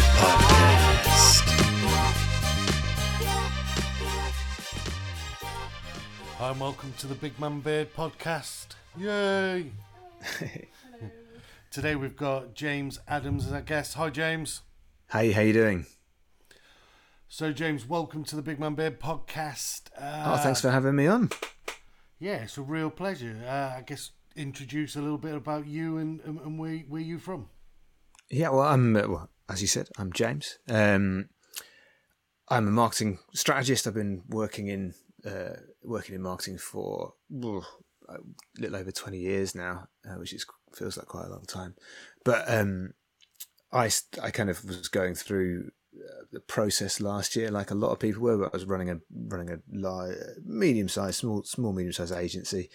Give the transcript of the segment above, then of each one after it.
Beard Podcast. Hi, and welcome to the Big Man Beard Podcast. Yay! Today we've got James Adams as our guest. Hi, James. Hey, how you doing? So, James, welcome to the Big Man Beard Podcast. Uh, Oh, thanks for having me on. Yeah, it's a real pleasure. Uh, I guess introduce a little bit about you and, and, and where, where you from. Yeah, well, I'm uh, well, as you said, I'm James. Um, I'm a marketing strategist. I've been working in uh, working in marketing for a little over twenty years now, uh, which is feels like quite a long time. But um, I I kind of was going through uh, the process last year, like a lot of people were. I was running a running a li- medium sized, small small medium sized agency,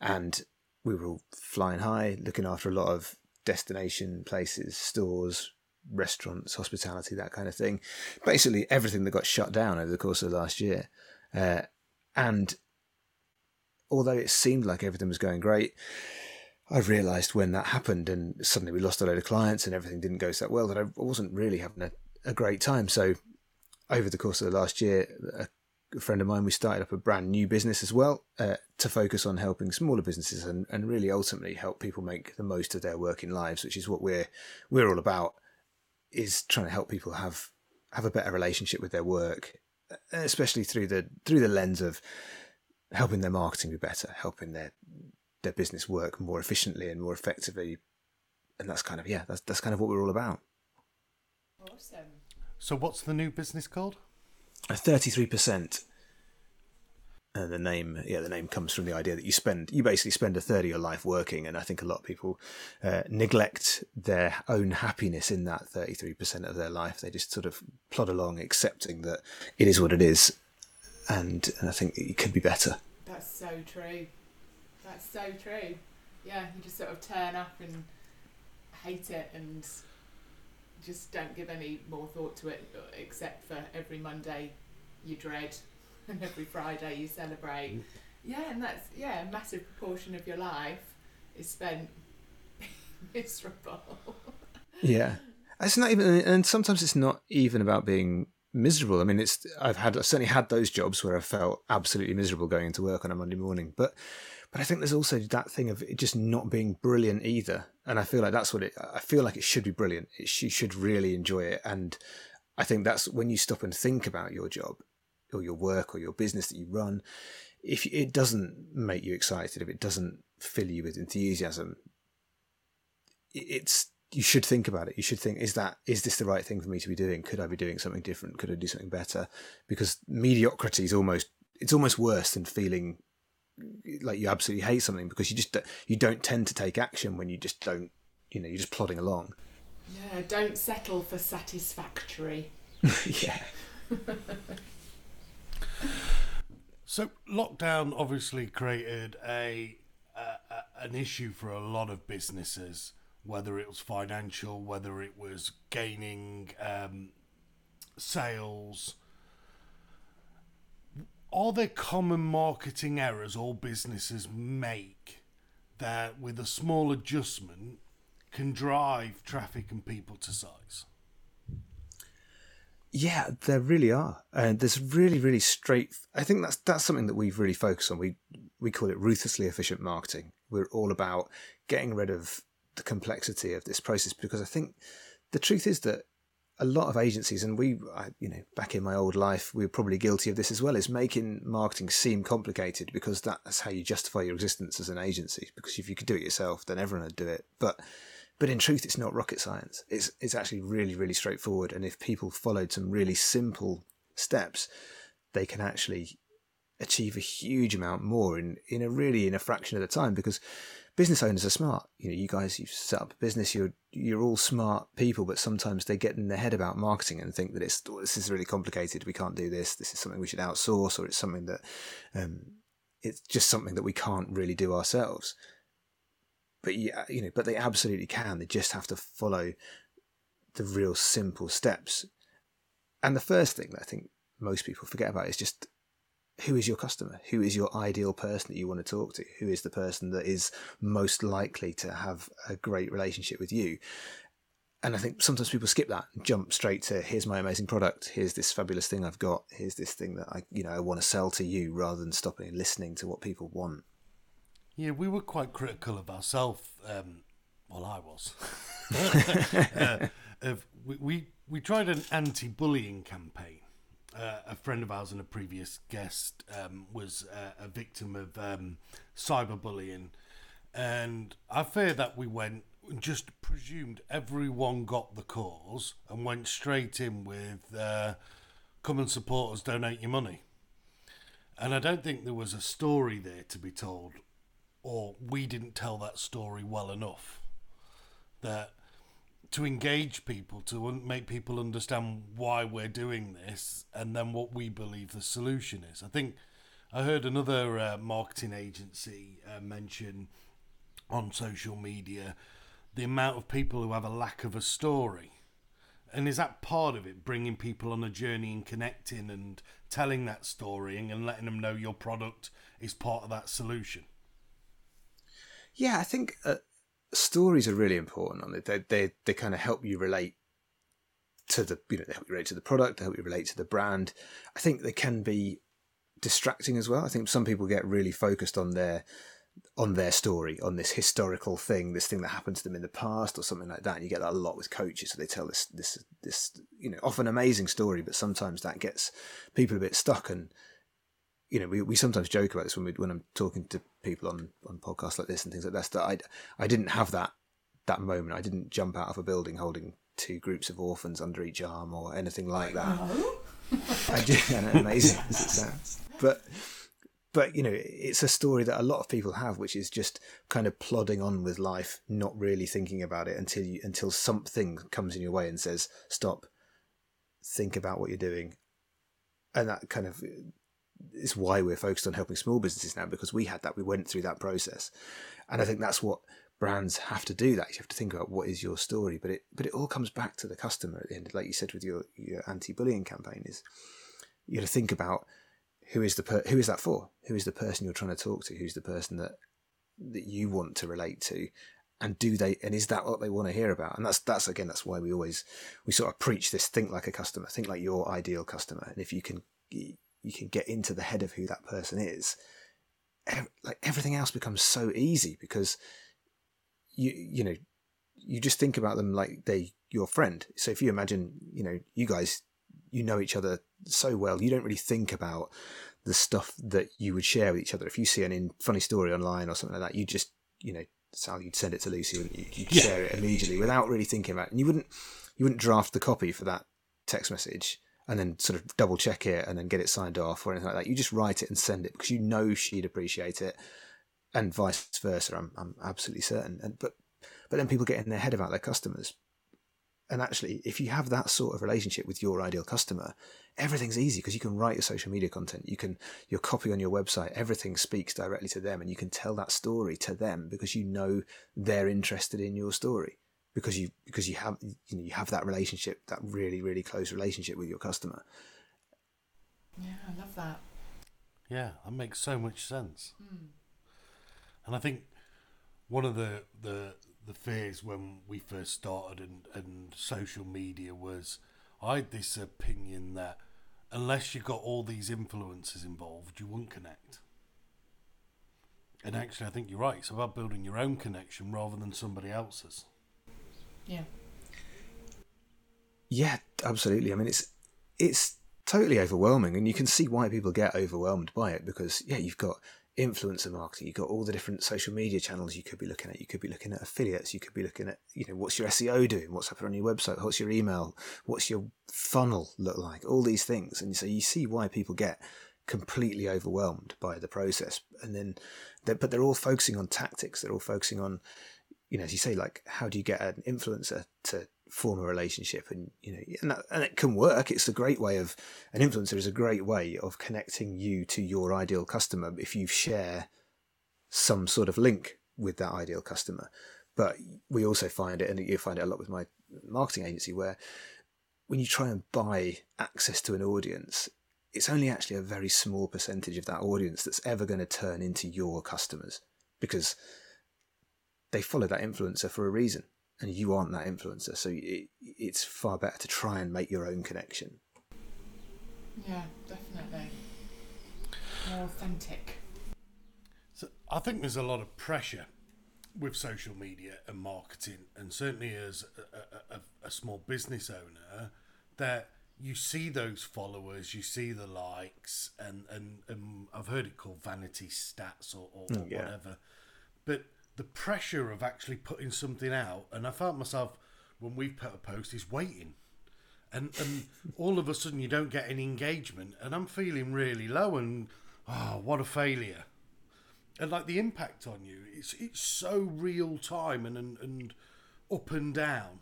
and we were all flying high, looking after a lot of destination places, stores, restaurants, hospitality, that kind of thing. Basically, everything that got shut down over the course of last year. Uh, and although it seemed like everything was going great, I realised when that happened and suddenly we lost a load of clients and everything didn't go so well that I wasn't really having a, a great time. So, over the course of the last year, a friend of mine, we started up a brand new business as well uh, to focus on helping smaller businesses and, and really ultimately help people make the most of their working lives, which is what we're we're all about. Is trying to help people have have a better relationship with their work, especially through the through the lens of helping their marketing be better, helping their their business work more efficiently and more effectively, and that's kind of yeah, that's that's kind of what we're all about. Awesome. So, what's the new business called? Thirty-three percent. Uh, the name, yeah, the name comes from the idea that you spend, you basically spend a third of your life working, and I think a lot of people uh, neglect their own happiness in that thirty-three percent of their life. They just sort of plod along, accepting that it is what it is, and, and I think it could be better. That's so true. That's so true. Yeah, you just sort of turn up and hate it and just don't give any more thought to it except for every Monday you dread and every Friday you celebrate. Mm. Yeah, and that's yeah, a massive proportion of your life is spent being miserable. Yeah, it's not even, and sometimes it's not even about being miserable. I mean, it's I've had I've certainly had those jobs where I felt absolutely miserable going into work on a Monday morning, but but I think there's also that thing of it just not being brilliant either, and I feel like that's what it. I feel like it should be brilliant. It, you should really enjoy it, and I think that's when you stop and think about your job or your work or your business that you run. If it doesn't make you excited, if it doesn't fill you with enthusiasm, it's you should think about it. You should think: is that is this the right thing for me to be doing? Could I be doing something different? Could I do something better? Because mediocrity is almost it's almost worse than feeling like you absolutely hate something because you just you don't tend to take action when you just don't you know you're just plodding along. Yeah, don't settle for satisfactory. yeah. So, lockdown obviously created a, a, an issue for a lot of businesses, whether it was financial, whether it was gaining um, sales. Are there common marketing errors all businesses make that, with a small adjustment, can drive traffic and people to size? Yeah, there really are, and there's really, really straight. I think that's that's something that we've really focused on. We we call it ruthlessly efficient marketing. We're all about getting rid of the complexity of this process because I think the truth is that a lot of agencies, and we, I, you know, back in my old life, we were probably guilty of this as well, is making marketing seem complicated because that's how you justify your existence as an agency. Because if you could do it yourself, then everyone would do it. But but in truth, it's not rocket science. It's it's actually really really straightforward. And if people followed some really simple steps, they can actually achieve a huge amount more in in a really in a fraction of the time. Because business owners are smart. You know, you guys you've set up a business. You're you're all smart people, but sometimes they get in their head about marketing and think that it's oh, this is really complicated. We can't do this. This is something we should outsource, or it's something that um, it's just something that we can't really do ourselves but yeah, you know, but they absolutely can. They just have to follow the real simple steps. And the first thing that I think most people forget about is just who is your customer? Who is your ideal person that you want to talk to? Who is the person that is most likely to have a great relationship with you? and I think sometimes people skip that and jump straight to here's my amazing product, here's this fabulous thing I've got, here's this thing that I you know I want to sell to you rather than stopping and listening to what people want. Yeah, we were quite critical of ourselves. Um, well, I was. uh, of, we, we we tried an anti-bullying campaign. Uh, a friend of ours and a previous guest um, was uh, a victim of um, cyberbullying, and I fear that we went and just presumed everyone got the cause and went straight in with uh, "Come and support us, donate your money." And I don't think there was a story there to be told, or we didn't tell that story well enough. That to engage people, to make people understand why we're doing this, and then what we believe the solution is. I think I heard another uh, marketing agency uh, mention on social media the amount of people who have a lack of a story. And is that part of it, bringing people on a journey and connecting and telling that story and, and letting them know your product is part of that solution? Yeah, I think uh, stories are really important. On it, they they they kind of help you relate to the you know they help you relate to the product, they help you relate to the brand. I think they can be distracting as well. I think some people get really focused on their on their story, on this historical thing, this thing that happened to them in the past, or something like that. And you get that a lot with coaches. So they tell this, this, this, you know, often amazing story, but sometimes that gets people a bit stuck. And you know, we, we sometimes joke about this when we when I'm talking to people on on podcasts like this and things like that. That I I didn't have that that moment. I didn't jump out of a building holding two groups of orphans under each arm or anything like that. No. I did, amazing as it sounds, but but you know it's a story that a lot of people have which is just kind of plodding on with life not really thinking about it until you until something comes in your way and says stop think about what you're doing and that kind of is why we're focused on helping small businesses now because we had that we went through that process and i think that's what brands have to do that you have to think about what is your story but it but it all comes back to the customer at the end like you said with your your anti-bullying campaign is you have to think about who is the per- who is that for? Who is the person you're trying to talk to? Who's the person that that you want to relate to? And do they and is that what they want to hear about? And that's that's again that's why we always we sort of preach this think like a customer, think like your ideal customer. And if you can you can get into the head of who that person is, like everything else becomes so easy because you you know you just think about them like they your friend. So if you imagine, you know, you guys you know each other so well, you don't really think about the stuff that you would share with each other. If you see an in funny story online or something like that, you just, you know, Sal, you'd send it to Lucy and you, would yeah. share it immediately without really thinking about it. And you wouldn't, you wouldn't draft the copy for that text message and then sort of double check it and then get it signed off or anything like that. You just write it and send it because you know she'd appreciate it, and vice versa. I'm, I'm absolutely certain. And but, but then people get in their head about their customers and actually, if you have that sort of relationship with your ideal customer, everything's easy because you can write your social media content, you can your copy on your website, everything speaks directly to them, and you can tell that story to them because you know they're interested in your story because you because you have you know you have that relationship, that really really close relationship with your customer. Yeah, I love that. Yeah, that makes so much sense. Mm. And I think one of the the the fears when we first started and, and social media was I had this opinion that unless you got all these influences involved, you wouldn't connect. And actually, I think you're right. It's about building your own connection rather than somebody else's. Yeah. Yeah, absolutely. I mean, it's it's totally overwhelming, and you can see why people get overwhelmed by it because yeah, you've got influencer marketing. You've got all the different social media channels you could be looking at. You could be looking at affiliates. You could be looking at, you know, what's your SEO doing? What's happening on your website? What's your email? What's your funnel look like? All these things. And so you see why people get completely overwhelmed by the process. And then, they're, but they're all focusing on tactics. They're all focusing on, you know, as you say, like, how do you get an influencer to form a relationship? And you know and, that, and it can work. It's a great way of an influencer is a great way of connecting you to your ideal customer if you share some sort of link with that ideal customer. But we also find it and you find it a lot with my marketing agency where when you try and buy access to an audience it's only actually a very small percentage of that audience that's ever going to turn into your customers because they follow that influencer for a reason and you aren't that influencer. So it, it's far better to try and make your own connection. Yeah, definitely. More authentic. So I think there's a lot of pressure with social media and marketing, and certainly as a, a, a, a small business owner, that you see those followers, you see the likes, and and, and I've heard it called vanity stats or, or, or yeah. whatever, but the pressure of actually putting something out, and I found myself when we put a post is waiting. And, and all of a sudden you don't get any engagement and I'm feeling really low and oh what a failure and like the impact on you it's it's so real time and and, and up and down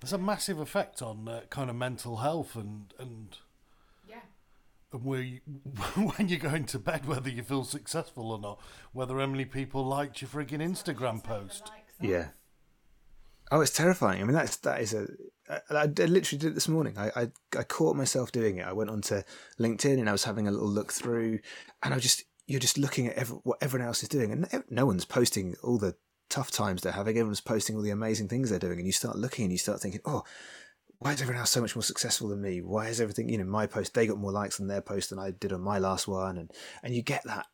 there's a massive effect on uh, kind of mental health and and. And where you, when you're going to bed whether you feel successful or not whether how many people liked your frigging instagram post Yeah. Oh, it's terrifying. I mean, that's that is a. I, I literally did it this morning. I, I I caught myself doing it. I went onto LinkedIn and I was having a little look through, and I just you're just looking at every, what everyone else is doing, and no- no one's posting all the tough times they're having. Everyone's posting all the amazing things they're doing, and you start looking and you start thinking, oh. Why is everyone else so much more successful than me? Why is everything, you know, my post, they got more likes on their post than I did on my last one. And, and you get that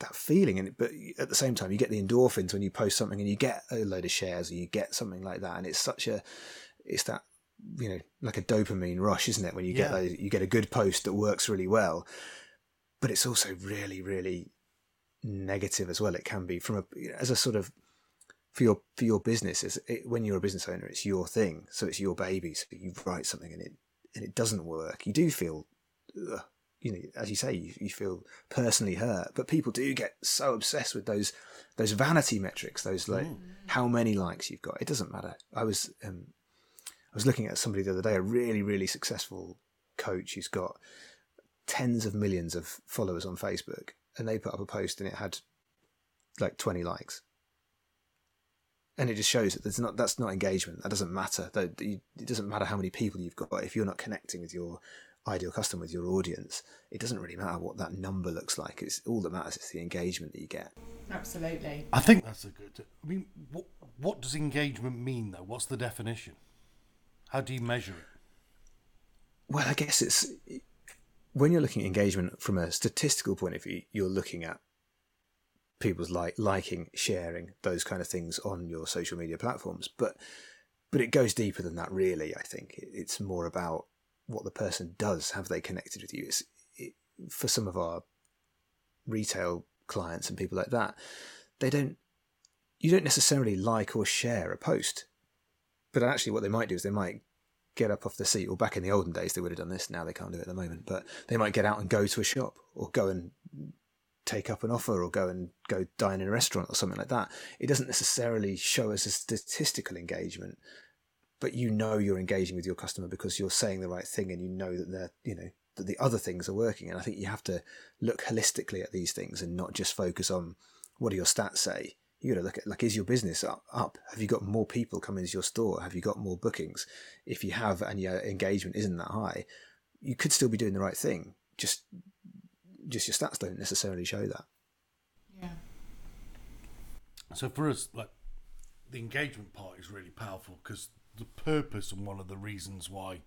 that feeling and but at the same time you get the endorphins when you post something and you get a load of shares or you get something like that and it's such a it's that you know like a dopamine rush isn't it when you get Yeah. those you get a good post that works really well but it's also really really negative as well it can be from a as a sort of for your for your business is it, when you're a business owner it's your thing so it's your baby so you write something and it and it doesn't work. You do feel ugh, you know as you say you, you feel personally hurt but people do get so obsessed with those those vanity metrics those like how many likes you've got. It doesn't matter. I was um i was looking at somebody the other day a really really successful coach who's got tens of millions of followers on facebook and they put up a post and it had like 20 likes and it just shows that there's not that's not engagement. That doesn't matter. That you- it doesn't matter how many people you've got. If you're not connecting with your ideal customer with your audience it doesn't really matter what that number looks like. It's all that matters is the engagement that you get. Absolutely. i think that's a good i mean what, what does engagement mean though? What's the definition? How do you measure it? Well i guess it's when you're looking at engagement from a statistical point of view you're looking at people's like liking sharing those kind of things on your social media platforms. But but it goes deeper than that really i think. It's more about what the person does have they connected with you? It's it, for some of our retail clients and people like that they don't you don't necessarily like or share a post. But actually what they might do is they might get up off the seat or back in the olden days they would have done this now they can't do it at the moment but they might get out and go to a shop or go and take up an offer or go and go dine in a restaurant or something like that it doesn't necessarily show as a statistical engagement but you know you're engaging with your customer because you're saying the right thing and you know that they're you know that the other things are working. And i think you have to look holistically at these things and not just focus on what do your stats say. You got to look at like is your business up, up? Have you got more people coming into your store? Have you got more bookings? If you have and your engagement isn't that high you could still be doing the right thing. Just just your stats don't necessarily show that Yeah. So for us, like the engagement part is really powerful because the purpose and one of the reasons why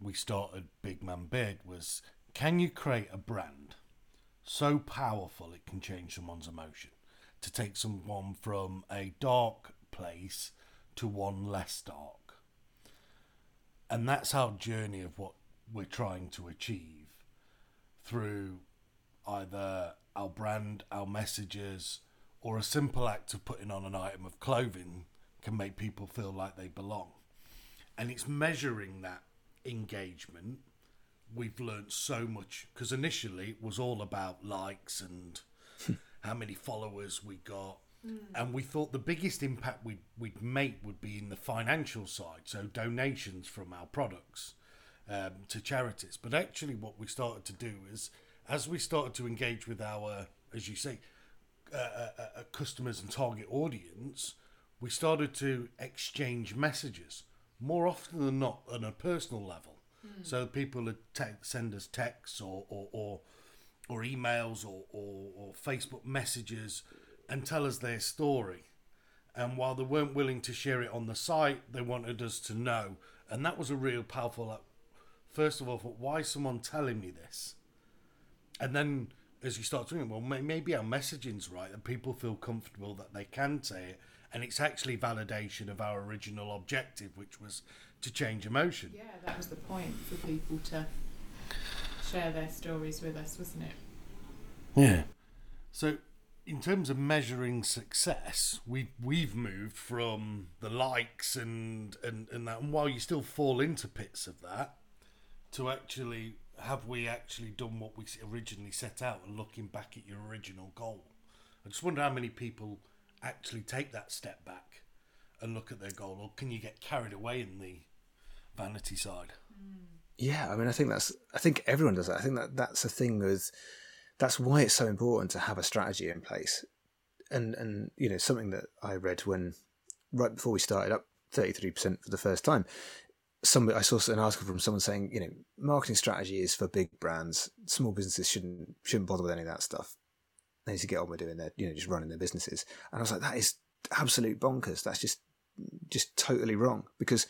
we started Big Man Beard was can you create a brand so powerful it can change someone's emotion to take someone from a dark place to one less dark? And that's our journey of what we're trying to achieve through either our brand, our messages, or a simple act of putting on an item of clothing can make people feel like they belong. And it's measuring that engagement. We've learnt so much because initially it was all about likes and how many followers we got. And we thought the biggest impact we'd, we'd make would be in the financial side, so donations from our products um, to charities. But actually, what we started to do is, as we started to engage with our, as you say, uh, uh, uh, customers and target audience, we started to exchange messages more often than not on a personal level. So people would te- send us texts or or, or, or emails or, or, or Facebook messages and tell us their story. And while they weren't willing to share it on the site, they wanted us to know. And that was a real powerful, like, first of all, why is someone telling me this? And then as you start thinking, well, maybe our messaging's right and people feel comfortable that they can say it. And it's actually validation of our original objective, which was to change emotion. Yeah, that was the point for people to share their stories with us, wasn't it? Yeah. So, in terms of measuring success, we we've moved from the likes and, and, and that, and while you still fall into pits of that, to actually have we actually done what we originally set out and looking back at your original goal? I just wonder how many people actually take that step back and look at their goal, or can you get carried away in the vanity side? Mm. Yeah, I mean, I think that's. I think everyone does that. I think that that's a thing with. That's why it's so important to have a strategy in place, and and you know something that I read when right before we started up thirty three percent for the first time somebody I saw an article from someone saying, you know, marketing strategy is for big brands. Small businesses shouldn't shouldn't bother with any of that stuff. They need to get on with doing their, you know, just running their businesses. And I was like, that is absolute bonkers. That's just just totally wrong. Because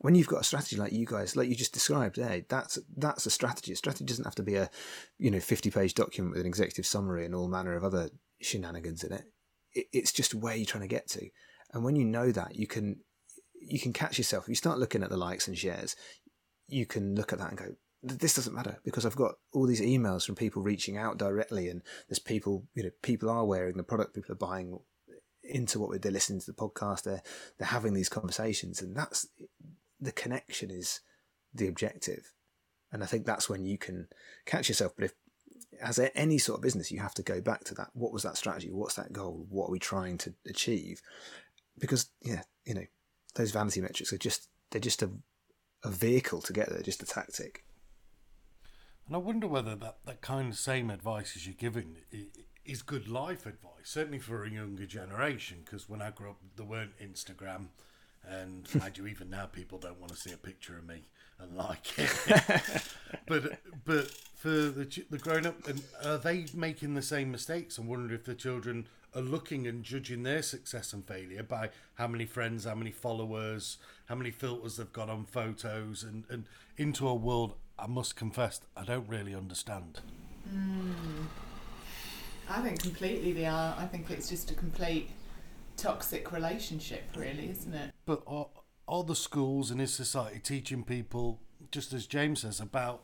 when you've got a strategy like you guys, like you just described there, that's that's a strategy. A strategy doesn't have to be a, you know, fifty page document with an executive summary and all manner of other shenanigans in it. it it's just where you're trying to get to. And when you know that, you can you can catch yourself. If you start looking at the likes and shares, you can look at that and go, this doesn't matter because I've got all these emails from people reaching out directly, and there's people, you know, people are wearing the product, people are buying into what they're listening to the podcast, they're they're having these conversations, and that's the connection is the objective, and I think that's when you can catch yourself. But if as any sort of business, you have to go back to that. What was that strategy? What's that goal? What are we trying to achieve? Because yeah, you know, those vanity metrics are just they're just a a vehicle to get there, just a tactic. And I wonder whether that, that kind of same advice as you're giving is good life advice, certainly for a younger generation. Because when I grew up, there weren't Instagram, and I do even now, people don't want to see a picture of me and like it. but but for the the grown up, and are they making the same mistakes? I wonder if the children are looking and judging their success and failure by how many friends, how many followers, how many filters they've got on photos, and, and into a world I must confess I don't really understand. Mm. I think completely they are. I think it's just a complete toxic relationship, really, isn't it? But are, are the schools and is society teaching people, just as James says, about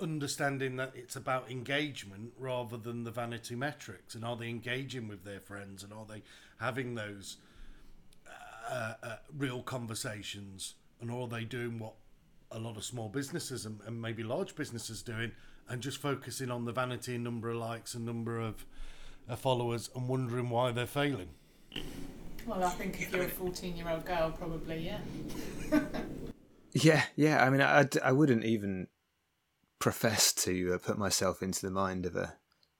understanding that it's about engagement rather than the vanity metrics and are they engaging with their friends and are they having those uh, uh, real conversations and are they doing what a lot of small businesses and, and, maybe large businesses doing and just focusing on the vanity and number of likes and number of uh, followers and wondering why they're failing? Well i think if you're a 14 year old girl probably yeah. Yeah yeah i mean I, I wouldn't even profess to uh, put myself into the mind of a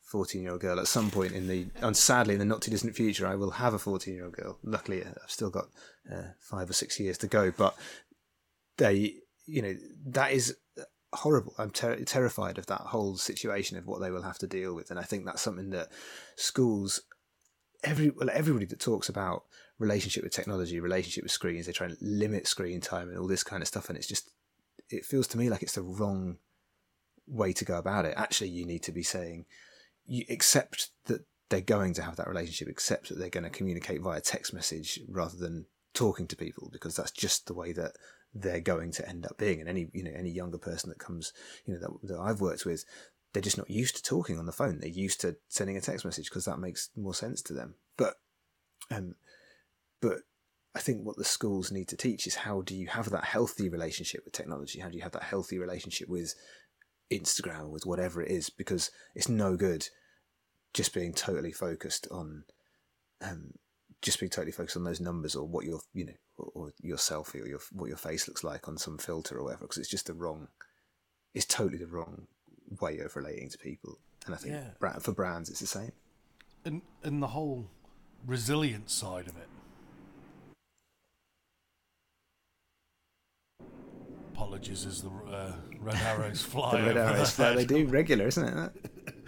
14 year old girl at some point in the, and sadly in the not too distant future, I will have a 14 year old girl. Luckily, uh, I've still got uh, five or six years to go, but they, you know, that is horrible. I'm ter- terrified of that whole situation of what they will have to deal with. And I think that's something that schools, every, well, everybody that talks about relationship with technology, relationship with screens, they try and limit screen time and all this kind of stuff. And it's just, it feels to me like it's the wrong way to go about it. Actually, you need to be saying, you accept that they're going to have that relationship, accept that they're going to communicate via text message rather than talking to people, because that's just the way that they're going to end up being. And any you know any younger person that comes, you know that, that I've worked with, they're just not used to talking on the phone. They're used to sending a text message because that makes more sense to them. But, um, but I think what the schools need to teach is how do you have that healthy relationship with technology? How do you have that healthy relationship with Instagram, with whatever it is, because it's no good just being totally focused on um, just being totally focused on those numbers or what your you know or, or, your selfie or your what your face looks like on some filter or whatever because it's just the wrong it's totally the wrong way of relating to people and I think yeah. for brands it's the same and and the whole resilience side of it apologies as the uh, red arrows fly. the red arrows fly. They do regular, isn't it?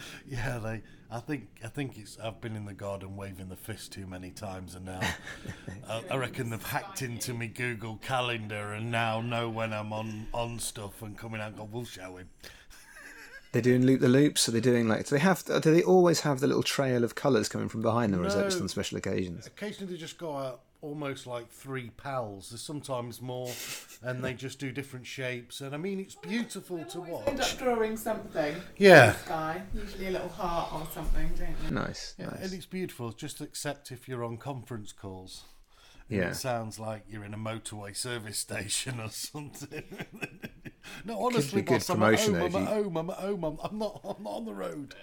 yeah, they I think I think it's I've been in the garden waving the fist too many times, and now I, I reckon they've hacked into me Google Calendar and now know when I'm on on stuff and coming out. and go, we'll show him. They're doing loop the loops. Are they doing like? Do they have? Do they always have the little trail of colours coming from behind them, or is that just on special occasions? Occasionally they just go out almost like three pals. There's sometimes more, and they just do different shapes. And I mean, it's beautiful to Always end watch. up drawing something. Yeah. Sky, usually a little heart or something, don't you? Nice, Yeah, nice. and it's beautiful. Just accept if you're on conference calls. Yeah. It sounds like you're in a motorway service station or something. no, honestly, boss, I'm at home. I'm at home. I'm at home. I'm, I'm not. I'm not on the road.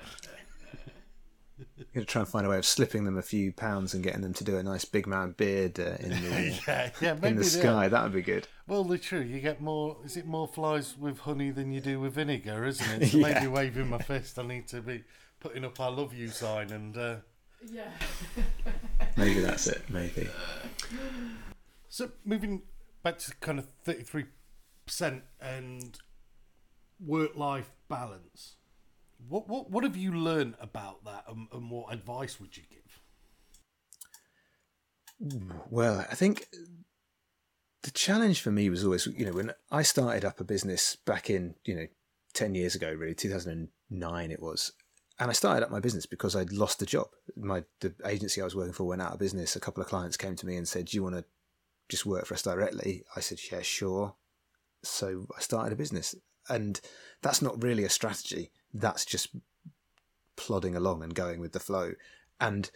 You're gonna try and find a way of slipping them a few pounds and getting them to do a nice big man beard uh, in the yeah, yeah. Maybe in the sky. are. That would be good. Well, they're true. You get more. Is it more flies with honey than you do with vinegar? Isn't it? So Yeah. maybe waving my fist. I need to be putting up "I love you" sign and. Uh, Yeah. Maybe that's it. Maybe. So moving back to kind of thirty-three percent and work-life balance. What what what have you learned about that, and, and what advice would you give? Well, I think the challenge for me was always, you know, when I started up a business back in, you know, 10 years ago, really, 2009 it was. And I started up my business because I'd lost the job. My the agency I was working for went out of business. A couple of clients came to me and said, "Do you want to just work for us directly?" I said, "Yeah, sure." So I started a business, and that's not really a strategy. That's just plodding along and going with the flow. And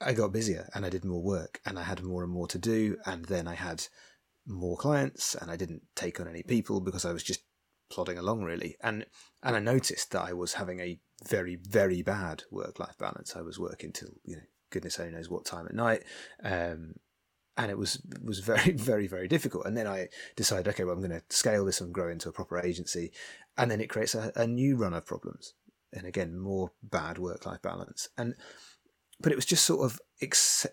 I got busier and I did more work and I had more and more to do. And then I had more clients and I didn't take on any people because I was just plodding along really. And, and I noticed that I was having a very, very bad work life balance. I was working till, you know, goodness only knows what time at night. Um, and it was was very very very difficult. And then i decided okay well i'm going to scale this and grow into a proper agency. And then it creates a, a new run of problems. And again more bad work life balance. And but it was just sort of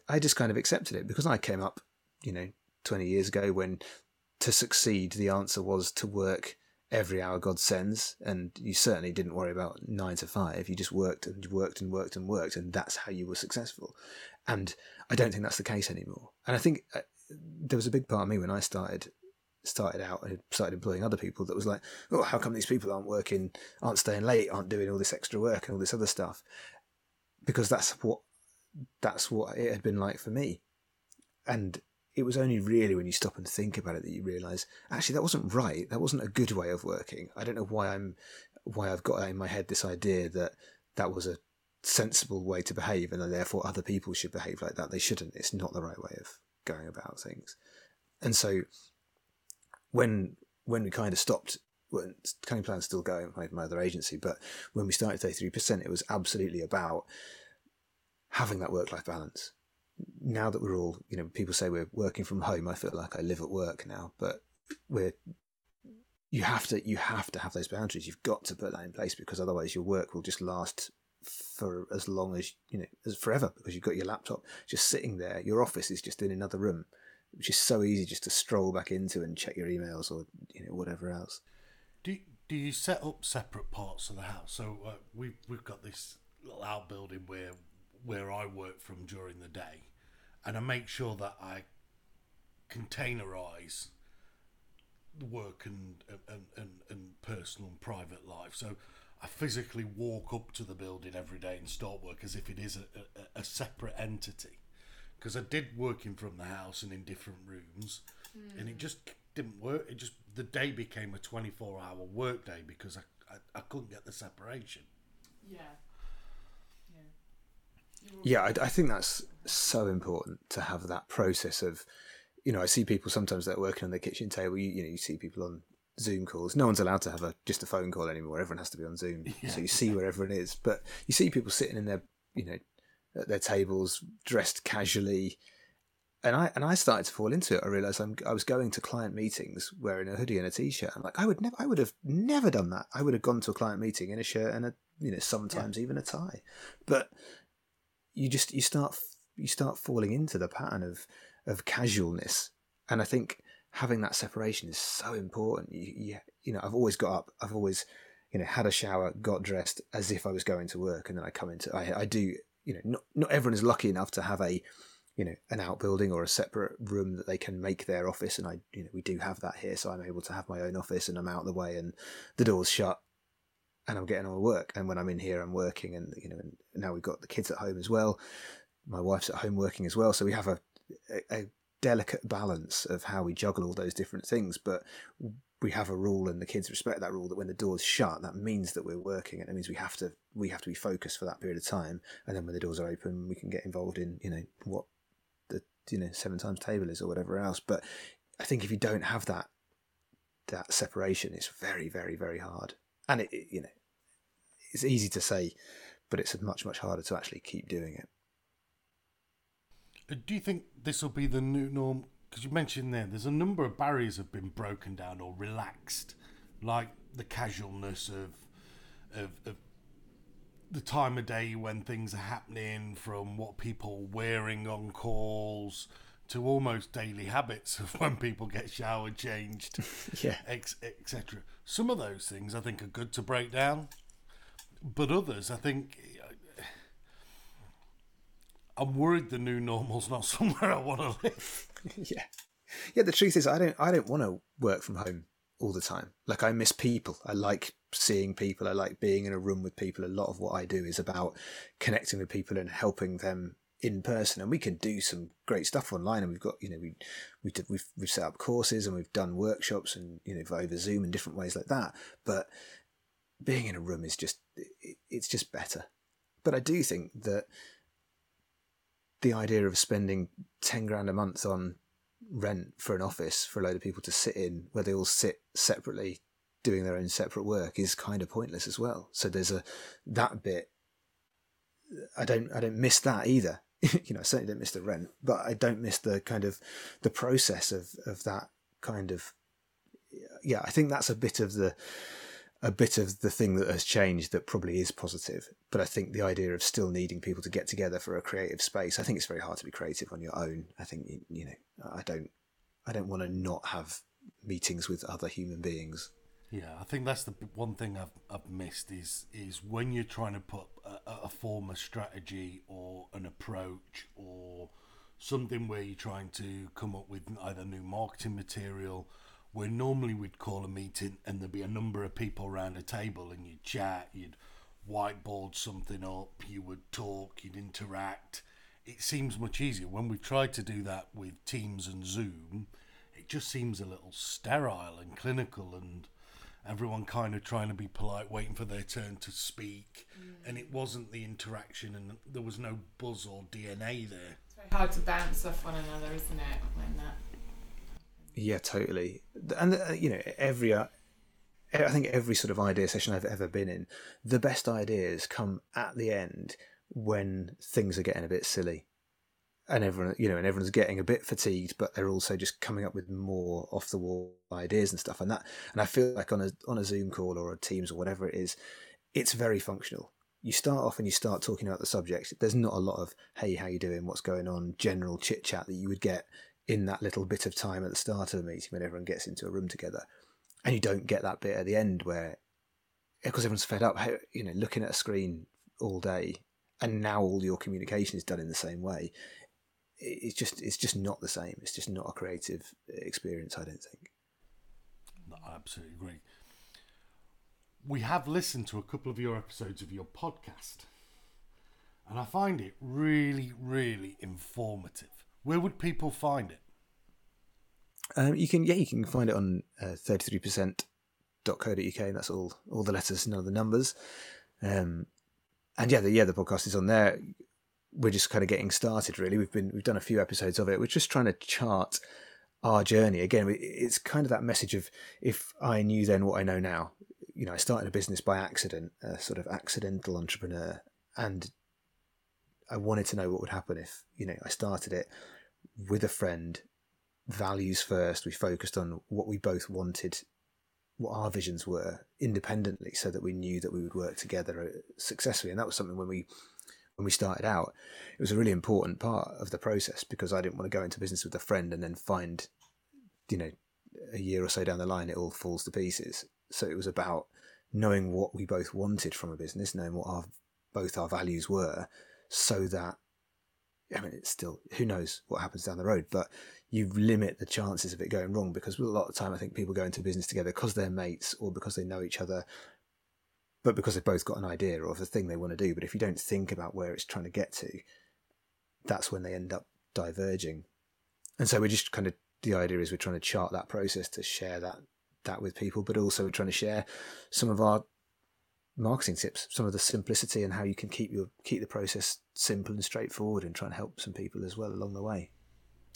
i just kind of accepted it because i came up you know 20 years ago when to succeed the answer was to work every hour god sends. And you certainly didn't worry about 9 to 5 you just worked and worked and worked and worked. And that's how you were successful and i don't think that's the case anymore. And i think uh, there was a big part of me when i started started out and started employing other people that was like oh how come these people aren't working aren't staying late aren't doing all this extra work and all this other stuff? Because that's what that's what it had been like for me. And it was only really when you stop and think about it that you realize actually that wasn't right. That wasn't a good way of working. I don't know why i'm why i've got in my head this idea that that was a sensible way to behave and therefore other people should behave like that they shouldn't it's not the right way of going about things and so when when we kind of stopped when Cunning Plan's still going with my other agency, but when we started 33%, it was absolutely about having that work life balance. Now that we're all, you know, people say we're working from home, I feel like I live at work now, but we're you have to you have to have those boundaries. You've got to put that in place because otherwise your work will just last for as long as you know as forever because you've got your laptop just sitting there. Your office is just in another room, which is so easy just to stroll back into and check your emails or you know whatever else. Do do you set up separate parts of the house? So uh, we've we've got this little outbuilding where where I work from during the day, and I make sure that I containerize the work and and, and, and personal and private life. So I physically walk up to the building every day and start work as if it is a, a, a separate entity. Because I did working from the house and in different rooms, and it just didn't work. It just the day became a twenty four hour work day because I, I, I couldn't get the separation. Yeah. Yeah. Yeah, I, I think that's so important to have that process of, you know, I see people sometimes that are working on their kitchen table. You, you know, you see people on Zoom calls. No one's allowed to have a just a phone call anymore. Everyone has to be on Zoom, so you see where everyone is. But you see people sitting in their, you know, at their tables, dressed casually. And I and I started to fall into it. I realized I'm, I was going to client meetings wearing a hoodie and a t-shirt. I'm like, I would never, I would have never done that. I would have gone to a client meeting in a shirt and a, you know, sometimes even a tie. But you just you start you start falling into the pattern of of casualness and i think having that separation is so important you, you, you know i've always got up i've always you know, had a shower, got dressed as if I was going to work, and then I come into. I, I do, you know, not not everyone is lucky enough to have a, you know, an outbuilding or a separate room that they can make their office, and I, you know, we do have that here, so I'm able to have my own office, and I'm out of the way, and the door's shut, and I'm getting on work. And when I'm in here, I'm working, and you know, and now we've got the kids at home as well. My wife's at home working as well, so we have a, a, a delicate balance of how we juggle all those different things. But we have a rule, and the kids respect that rule. That when the door's shut, that means that we're working, and it means we have to we have to be focused for that period of time. And then when the doors are open, we can get involved in you know what the you know seven times table is or whatever else. But I think if you don't have that that separation, it's very very very hard and it, it, you know it's easy to say, but it's much much harder to actually keep doing it. Do you think this will be the new norm? Because you mentioned there, there's a number of barriers have been broken down or relaxed, like the casualness of of, of the time of day when things are happening, from what people wearing on calls to almost daily habits of when people get shower changed, yeah, etc. Some of those things I think are good to break down, but others I think I'm worried the new normal's not somewhere I want to live. yeah, yeah. The truth is, I don't I don't want to work from home all the time. Like I miss people. I like seeing people. I like being in a room with people. A lot of what I do is about connecting with people and helping them in person and we can do some great stuff online and we've got you know we we did, we've we've set up courses and we've done workshops and you know over zoom and different ways like that but being in a room is just it, it's just better but i do think that the idea of spending 10 grand a month on rent for an office for a load of people to sit in where they all sit separately doing their own separate work is kind of pointless as well so there's a that bit I don't I don't miss that either. you know, I certainly don't miss the rent, but I don't miss the kind of the process of of that kind of yeah. I think that's a bit of the a bit of the thing that has changed that probably is positive. But I think the idea of still needing people to get together for a creative space, I think it's very hard to be creative on your own. I think you know, I don't I don't want to not have meetings with other human beings. Yeah, I think that's the one thing I've, I've missed is is when you're trying to put a, a form of strategy or an approach or something where you're trying to come up with either new marketing material where normally we'd call a meeting and there'd be a number of people around a table and you'd chat, you'd whiteboard something up, you would talk, you'd interact. It seems much easier. When we tried to do that with Teams and Zoom, it just seems a little sterile and clinical and everyone kind of trying to be polite, waiting for their turn to speak, mm. and it wasn't the interaction, and there was no buzz or DNA there. It's very hard to bounce off one another, isn't it? When that. Yeah, totally. And uh, you know, every uh, I think every sort of idea session I've ever been in, the best ideas come at the end when things are getting a bit silly. And everyone you know and everyone's getting a bit fatigued but they're also just coming up with more off the wall ideas and stuff. And that and i feel like on a on a zoom call or a teams or whatever it is it's very functional. You start off and you start talking about the subject. There's not a lot of hey how you doing? What's going on? general chit chat that you would get in that little bit of time at the start of the meeting when everyone gets into a room together and you don't get that bit at the end where because everyone's fed up you know looking at a screen all day and now all your communication is done in the same way it's just it's just not the same. It's just not a creative uh, experience. I don't think. No, I absolutely agree. We have listened to a couple of your episodes of your podcast, and I find it really, really informative. Where would people find it? Um, you can yeah, you can find it on thirty three percent. That's all all the letters, none of the numbers. Um, and yeah, the yeah the podcast is on there we're just kind of getting started. Really, we've been we've done a few episodes of it. We're just trying to chart our journey. Again, it's kind of that message of if I knew then what I know now. You know, I started a business by accident, a sort of accidental entrepreneur, and I wanted to know what would happen if you know I started it with a friend, values first. We focused on what we both wanted, what our visions were independently, so that we knew that we would work together uh, successfully. And that was something when we when we started out, it was a really important part of the process because I didn't want to go into business with a friend and then find, you know, a year or so down the line it all falls to pieces. So it was about knowing what we both wanted from a business, knowing what our both our values were, so that I mean, it's still who knows what happens down the road, but you limit the chances of it going wrong because a lot of time I think people go into business together because they're mates or because they know each other, but because they've both got an idea of the thing they want to do. But if you don't think about where it's trying to get to, that's when they end up diverging. And so we're just kind of the idea is we're trying to chart that process to share that that with people, but also we're trying to share some of our marketing tips, some of the simplicity and how you can keep your keep the process simple and straightforward and try and help some people as well along the way.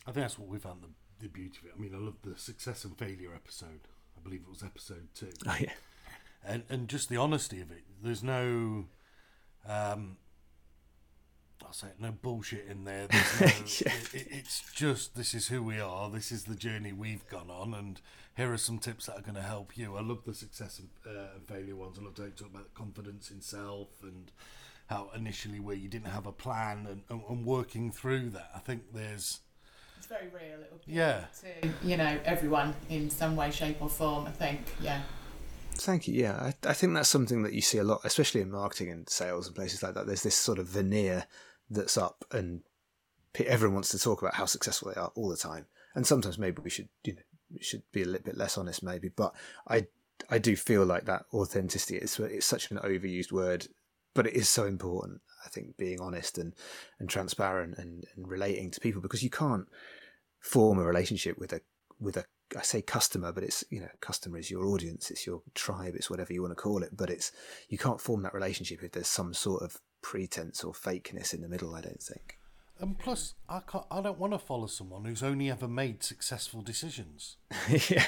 I think that's what we found the, the beauty of it. I mean, I love the success and failure episode. I believe it was episode two. Oh yeah, and and just the honesty of it. There's no, um, I'll say it, no bullshit in there. No, Yeah. it, it- it's just this is who we are. This is the journey we've gone on, and here are some tips that are going to help you. I love the success and, uh, and failure ones. I love to talk about confidence in self and how initially where you didn't have a plan and, and, and working through that. I think there's It's very real. It'll be Yeah. to you know everyone in some way, shape, or form. I think. Yeah. Thank you. Yeah, I, I think that's something that you see a lot, especially in marketing and sales and places like that. There's this sort of veneer that's up, and everyone wants to talk about how successful they are all the time. And sometimes maybe we should, you know, we should be a little bit less honest, maybe. But I, I do feel like that authenticity. is it's such an overused word, but it is so important. I think being honest and and transparent and, and relating to people because you can't form a relationship with a with a I say customer, but it's you know customer is your audience, it's your tribe, it's whatever you want to call it. But it's you can't form that relationship if there's some sort of pretense or fakeness in the middle. I don't think. and plus I can't, I don't want to follow someone who's only ever made successful decisions. yeah,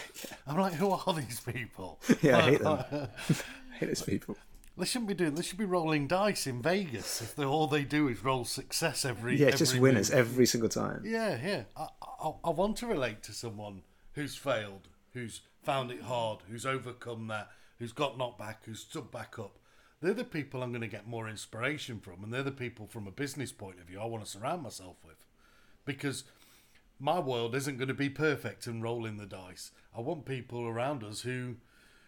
I'm like, who are these people? yeah, I hate them. I hate those people. They shouldn't be doing. They should be rolling dice in Vegas if they, all they do is roll success every. Yeah, just winners move. every single time. Yeah, yeah. I, I, I want to relate to someone who's failed, who's found it hard, who's overcome that, who's got knocked back, who's stood back up. They're the people I'm going to get more inspiration from, and they're the people from a business point of view I want to surround myself with, because my world isn't going to be perfect and rolling the dice. I want people around us who.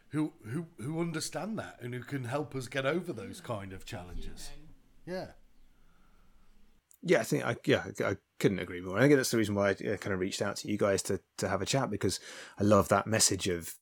Who, who who understand that and who can help us get over those kind of challenges. Yeah. Yeah, I think I yeah I I couldn't agree more. I think that's the reason why I uh, kind of reached out to you guys to to have a chat because I love that message of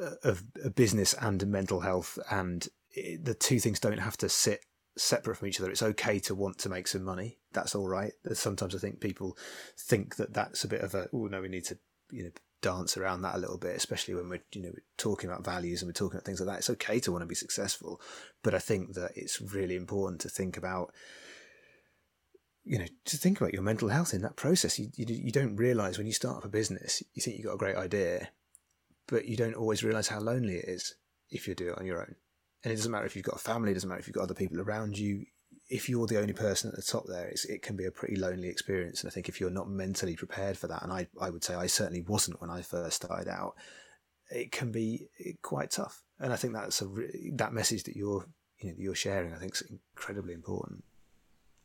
uh, of a business and mental health, and it, the two things don't have to sit separate from each other. It's okay to want to make some money. That's all right. Sometimes I think people think that that's a bit of a oh no, we need to you know dance around that a little bit, especially when we're you know we're talking about values and we're talking about things like that. It's okay to want to be successful, but I think that it's really important to think about you know, to think about your mental health in that process. You, you, you don't realize when you start up a business, you think you've got a great idea, but you don't always realize how lonely it is if you do it on your own. And it doesn't matter if you've got a family, it doesn't matter if you've got other people around you. If you're the only person at the top there, it can be a pretty lonely experience. And I think if you're not mentally prepared for that, and I, I would say I certainly wasn't when I first started out, it can be quite tough. And I think that's a re- that message that you're you know that you're sharing. I think is incredibly important.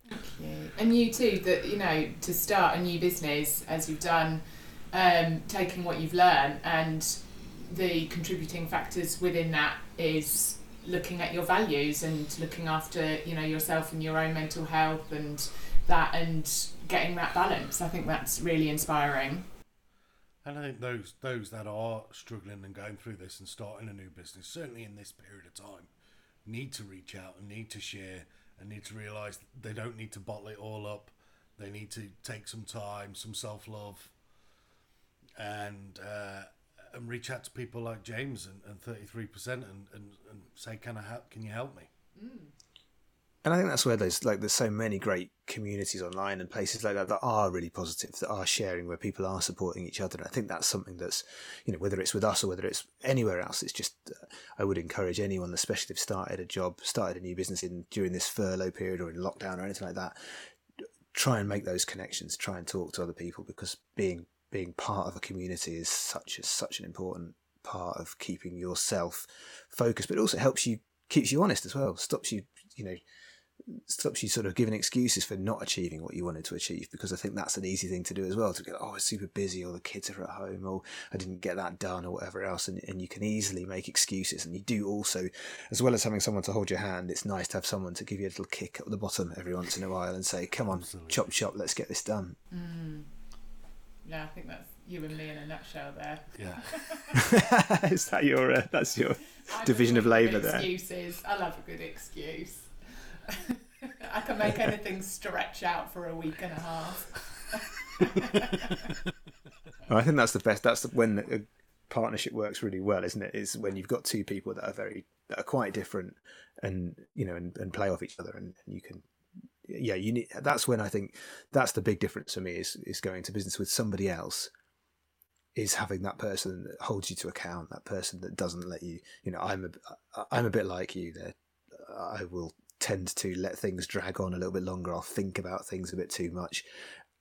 Thank you. And you too, that you know, to start a new business as you've done, um, taking what you've learned and the contributing factors within that is looking at your values and looking after you know yourself and your own mental health and that and getting that balance. I think that's really inspiring. And I think those those that are struggling and going through this and starting a new business, certainly in this period of time, need to reach out and need to share and need to realise they don't need to bottle it all up. They need to take some time, some self love, and uh, and reach out to people like James and three percent and and and say, can I help? Can you help me? and I think that's where there's like there's so many great communities online and places like that that are really positive, that are sharing, where people are supporting each other. And I think that's something that's you know whether it's with us or whether it's anywhere else. It's just uh, I would encourage anyone, especially if started a job, started a new business in during this furlough period or in lockdown or anything like that. Try and make those connections. Try and talk to other people because being being part of a community is such a, such an important part of keeping yourself focused, but it also helps you keeps you honest as well. Stops you you know stops you sort of giving excuses for not achieving what you wanted to achieve because I think that's an easy thing to do as well to go oh I'm super busy or the kids are at home or I didn't get that done or whatever else and, and you can easily make excuses and you do also as well as having someone to hold your hand it's nice to have someone to give you a little kick at the bottom every once in a while and say come on Absolutely. chop chop let's get this done Mm. Yeah, I think that's you and me in a nutshell there. Yeah. is that your uh, that's your I'm Division of labour there. Excuses. I love a good excuse. I can make anything stretch out for a week and a half. I think that's the best. That's when a partnership works really well, isn't it? Is when you've got two people that are very that are quite different, and you know, and, and play off each other, and, and you can, yeah, you need. That's when I think that's the big difference for me is is going to business with somebody else. Is having that person that holds you to account, that person that doesn't let you. You know, I'm a I'm a bit like you. There, I will tend to let things drag on a little bit longer. I'll think about things a bit too much,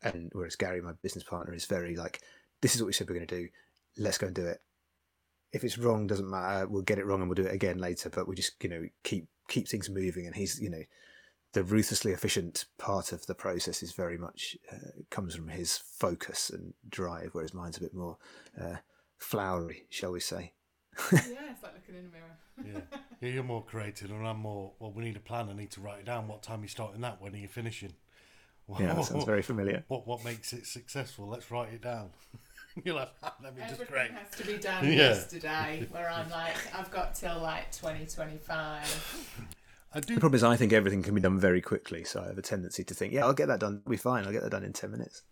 and whereas Gary, my business partner, is very like, this is what we said we're going to do. Let's go and do it. If it's wrong, doesn't matter. We'll get it wrong and we'll do it again later. But we just, you know, keep keep things moving. And he's, you know, the ruthlessly efficient part of the process is very much uh, comes from his focus and drive, whereas mine's a bit more uh, flowery, shall we say? yeah, it's like looking in a mirror. Yeah. yeah, you're more creative, and I'm more. Well, we need a plan. I need to write it down. What time are you starting that? When are you finishing? Yeah, that sounds very familiar. What what makes it successful? Let's write it down. you're like, "Ah, let me just Everything create. has to be done Yeah. yesterday. Where I'm like, I've got till like 2025. I do. The problem is, I think everything can be done very quickly, so I have a tendency to think, yeah, I'll get that done. We'll be fine. I'll get that done in ten minutes.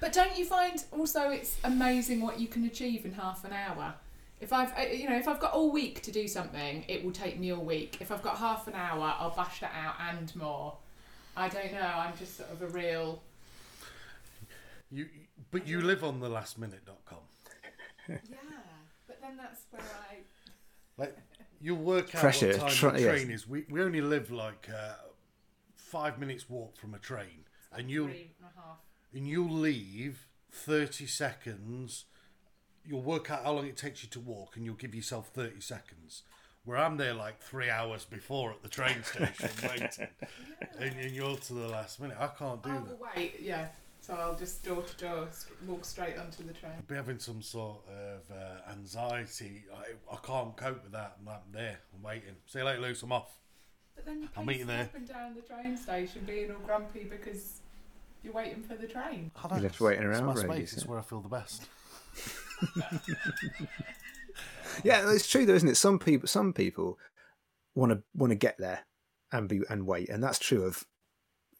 But don't you find also it's amazing what you can achieve in half an hour? If I've, uh, you know, if I've got all week to do something, it will take me all week. If I've got half an hour, I'll bash that out and more. I don't know. I'm just sort of a real. You, but you live on the lastminute.com. Yeah, but then that's where I. Like you'll work out Pressure, what time try- the yes. train is. We we only live like uh, five minutes walk from a train, and you'll Three and a half. and you'll leave thirty seconds. You'll work out how long it takes you to walk, and you'll give yourself thirty seconds. Where I'm there like three hours before at the train station waiting, and, and you're to the last minute. I can't do I that. wait. Yeah, so I'll just door to door walk straight onto the train. I'd be having some sort of uh, anxiety. I, I can't cope with that. I'm, I'm there. I'm waiting. See you later, Luce. I'm off. But then you're I'll meet you pacing there. up and down the train station, being all grumpy because you're waiting for the train. I don't- You're left waiting It's around my for space. ages, It's yeah. where I feel the best. Yeah, it's true though, isn't it? Some people, some people want to want to get there and be and wait, and that's true of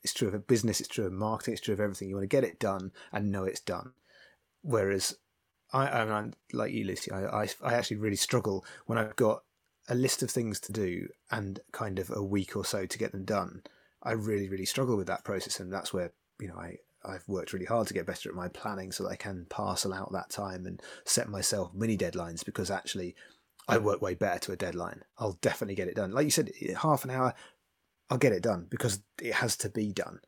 it's true of a business, it's true of marketing, it's true of everything. You want to get it done and know it's done. Whereas I, I I'm like you, Lucy. I, I I actually really struggle when I've got a list of things to do and kind of a week or so to get them done. I really really struggle with that process, and that's where you know I. I've worked really hard to get better at my planning so that I can parcel out that time and set myself mini deadlines because actually I work way better to a deadline. I'll definitely get it done. Like you said, half an hour, I'll get it done because it has to be done.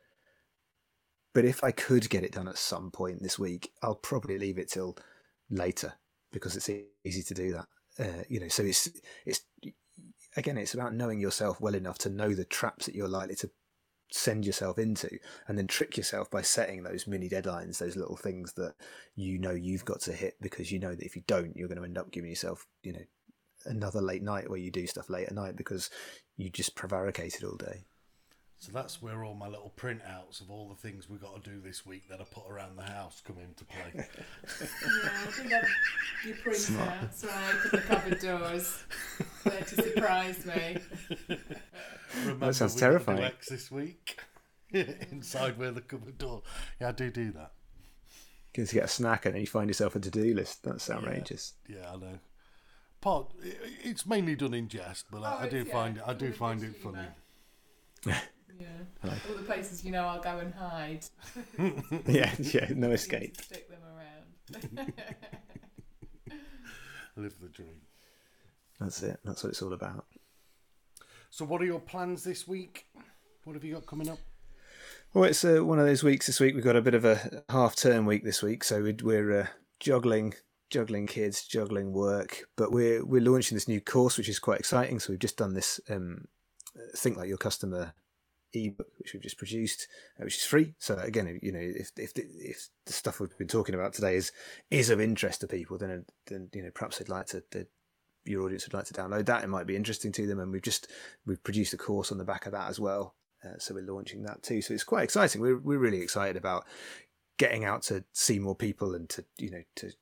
But if I could get it done at some point this week, I'll probably leave it till later because it's easy to do that. Uh, you know, so it's it's again, it's about knowing yourself well enough to know the traps that you're likely to send yourself into and then trick yourself by setting those mini deadlines those little things that you know you've got to hit because you know that if you don't you're going to end up giving yourself you know another late night where you do stuff late at night because you just prevaricated all day So that's where all my little printouts of all the things we've got to do this week that I put around the house come into play. Yeah, I think I've, you printouts when I open the cupboard doors there to surprise me. Remember sounds we gotta do terrifying. X this week inside where the cupboard door. Yeah, I do do that. going to get a snack and then you find yourself a to-do list that's outrageous Yeah, I know. Part it's mainly done in jest, but I, Oh, I do yeah, find it. I do all find it funny. Yeah, all the places you know I'll go and hide. yeah yeah no escape Stick them around. Live the dream. that's it that's what it's all about So, what are your plans this week? What have you got coming up? Well, it's uh, one of those weeks this week. We've got a bit of a half term week this week, so we're, we're uh, juggling, juggling kids, juggling work. But we're we're launching this new course, which is quite exciting. So we've just done this um, think like your customer ebook which we've just produced, uh, which is free. So again, you know, if if the, if the stuff we've been talking about today is is of interest to people, then then you know perhaps they'd like to. your audience would like to download that. It might be interesting to them, and we've just we've produced a course on the back of that as well. Uh, so we're launching that too. So it's quite exciting. We're we're really excited about getting out to see more people and to you know to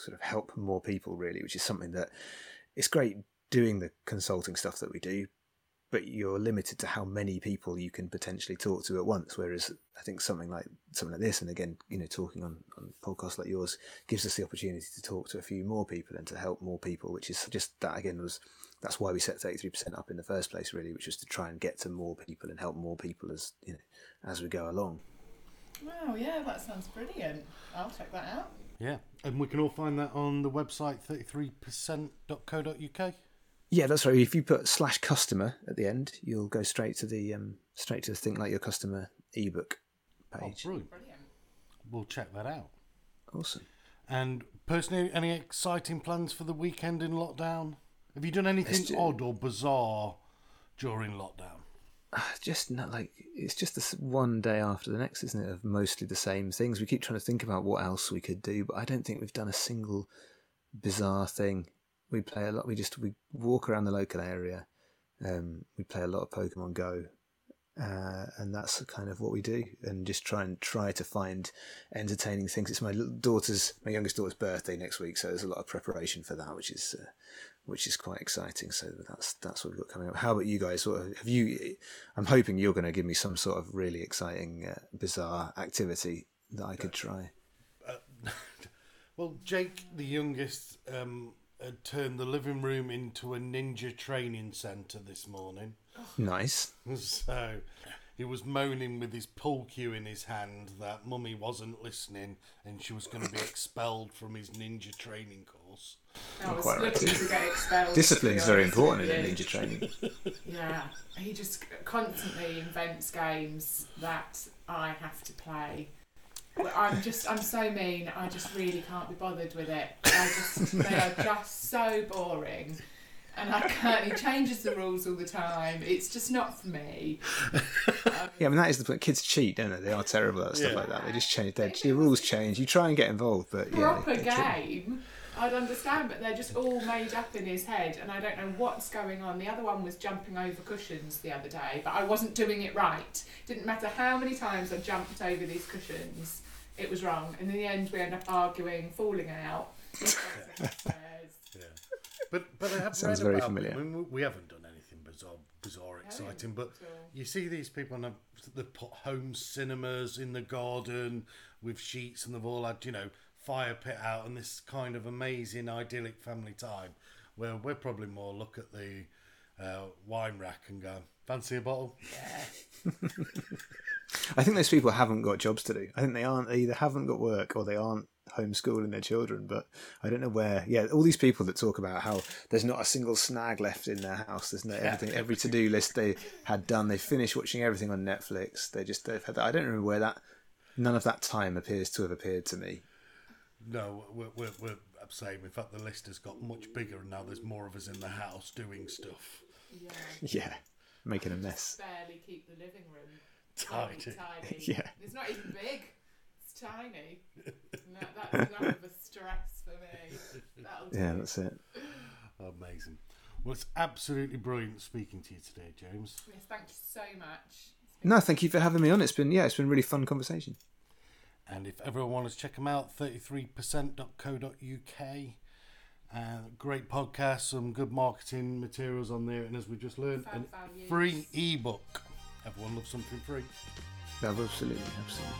sort of help more people really, which is something that it's great doing the consulting stuff that we do, but you're limited to how many people you can potentially talk to at once. Whereas I think something like something like this, and again, you know, talking on on podcasts like yours gives us the opportunity to talk to a few more people and to help more people, which is just that again was that's why we set thirty three percent up in the first place, really, which was to try and get to more people and help more people as you know as we go along. Wow, yeah, that sounds brilliant. I'll check that out. Yeah, and we can all find that on the website 33percent.co.uk. Yeah, that's right. If you put slash customer at the end, you'll go straight to the um, straight to the Think Like Your Customer ebook page. Oh, brilliant. brilliant. We'll check that out. Awesome. And personally, any exciting plans for the weekend in lockdown? Have you done anything just, odd or bizarre during lockdown? Just not like it's just this one day after the next, isn't it? Of mostly the same things. We keep trying to think about what else we could do, but I don't think we've done a single bizarre thing we play a lot. We just we walk around the local area. Um, we play a lot of Pokemon Go, uh, and that's kind of what we do. And just try and try to find entertaining things. It's my little daughter's, my youngest daughter's birthday next week, so there's a lot of preparation for that, which is uh, which is quite exciting. So that's that's what we've got coming up. How about you guys? What have you? I'm hoping you're going to give me some sort of really exciting, uh, bizarre activity that I could try. Uh, well, Jake, the youngest, um, had turned the living room into a ninja training centre this morning. Nice. So he was moaning with his pool cue in his hand that mummy wasn't listening and she was going to be expelled from his ninja training course. I was looking right. to get expelled. Discipline is very important in ninja training. yeah, he just constantly invents games that I have to play I'm just, I'm so mean. I just really can't be bothered with it. I just, they are just so boring. And I can't, he changes the rules all the time. It's just not for me. Um, yeah, I mean, that is the point. Kids cheat, don't they? They are terrible at stuff yeah. like that. They just change, their, the rules change. You try and get involved, but yeah. Proper game. I'd understand, but they're just all made up in his head, and I don't know what's going on. The other one was jumping over cushions the other day, but I wasn't doing it right. Didn't matter how many times I jumped over these cushions, it was wrong. And in the end, we end up arguing, falling out. yeah. But but I have Sounds read very about familiar. I mean, we haven't done anything bizarre, bizarre, exciting. But you see these people, and they've put home cinemas in the garden with sheets, and they've all had you know fire pit out, and this kind of amazing idyllic family time. Where we're probably more look at the uh, wine rack and go, fancy a bottle? Yeah. I think those people haven't got jobs to do. I think they aren't they either haven't got work or they aren't homeschooling their children. But I don't know where. Yeah, all these people that talk about how there's not a single snag left in their house. There's no everything. Every to do list they had done. They finished watching everything on Netflix. They just they've had that. I don't remember where that. None of that time appears to have appeared to me. No, we're, we're, we're same. In fact, the list has got much bigger, and now there's more of us in the house doing stuff. Yeah. Yeah, making a mess. Barely keep the living room tiny. tiny. yeah. It's not even big. It's tiny. no, that's enough of a stress for me. That'll yeah, that's it. Amazing. Well, it's absolutely brilliant speaking to you today, James. Yes, thank you so much. No, thank you for having me on. It's been yeah, it's been a really fun conversation. And if everyone wants to check them out, 33percent.co.uk. Uh, great podcast, some good marketing materials on there, and as we just learned, a free ebook. Everyone loves something free. absolutely, absolutely.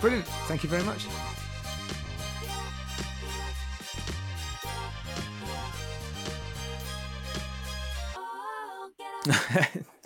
Brilliant. Thank you very much.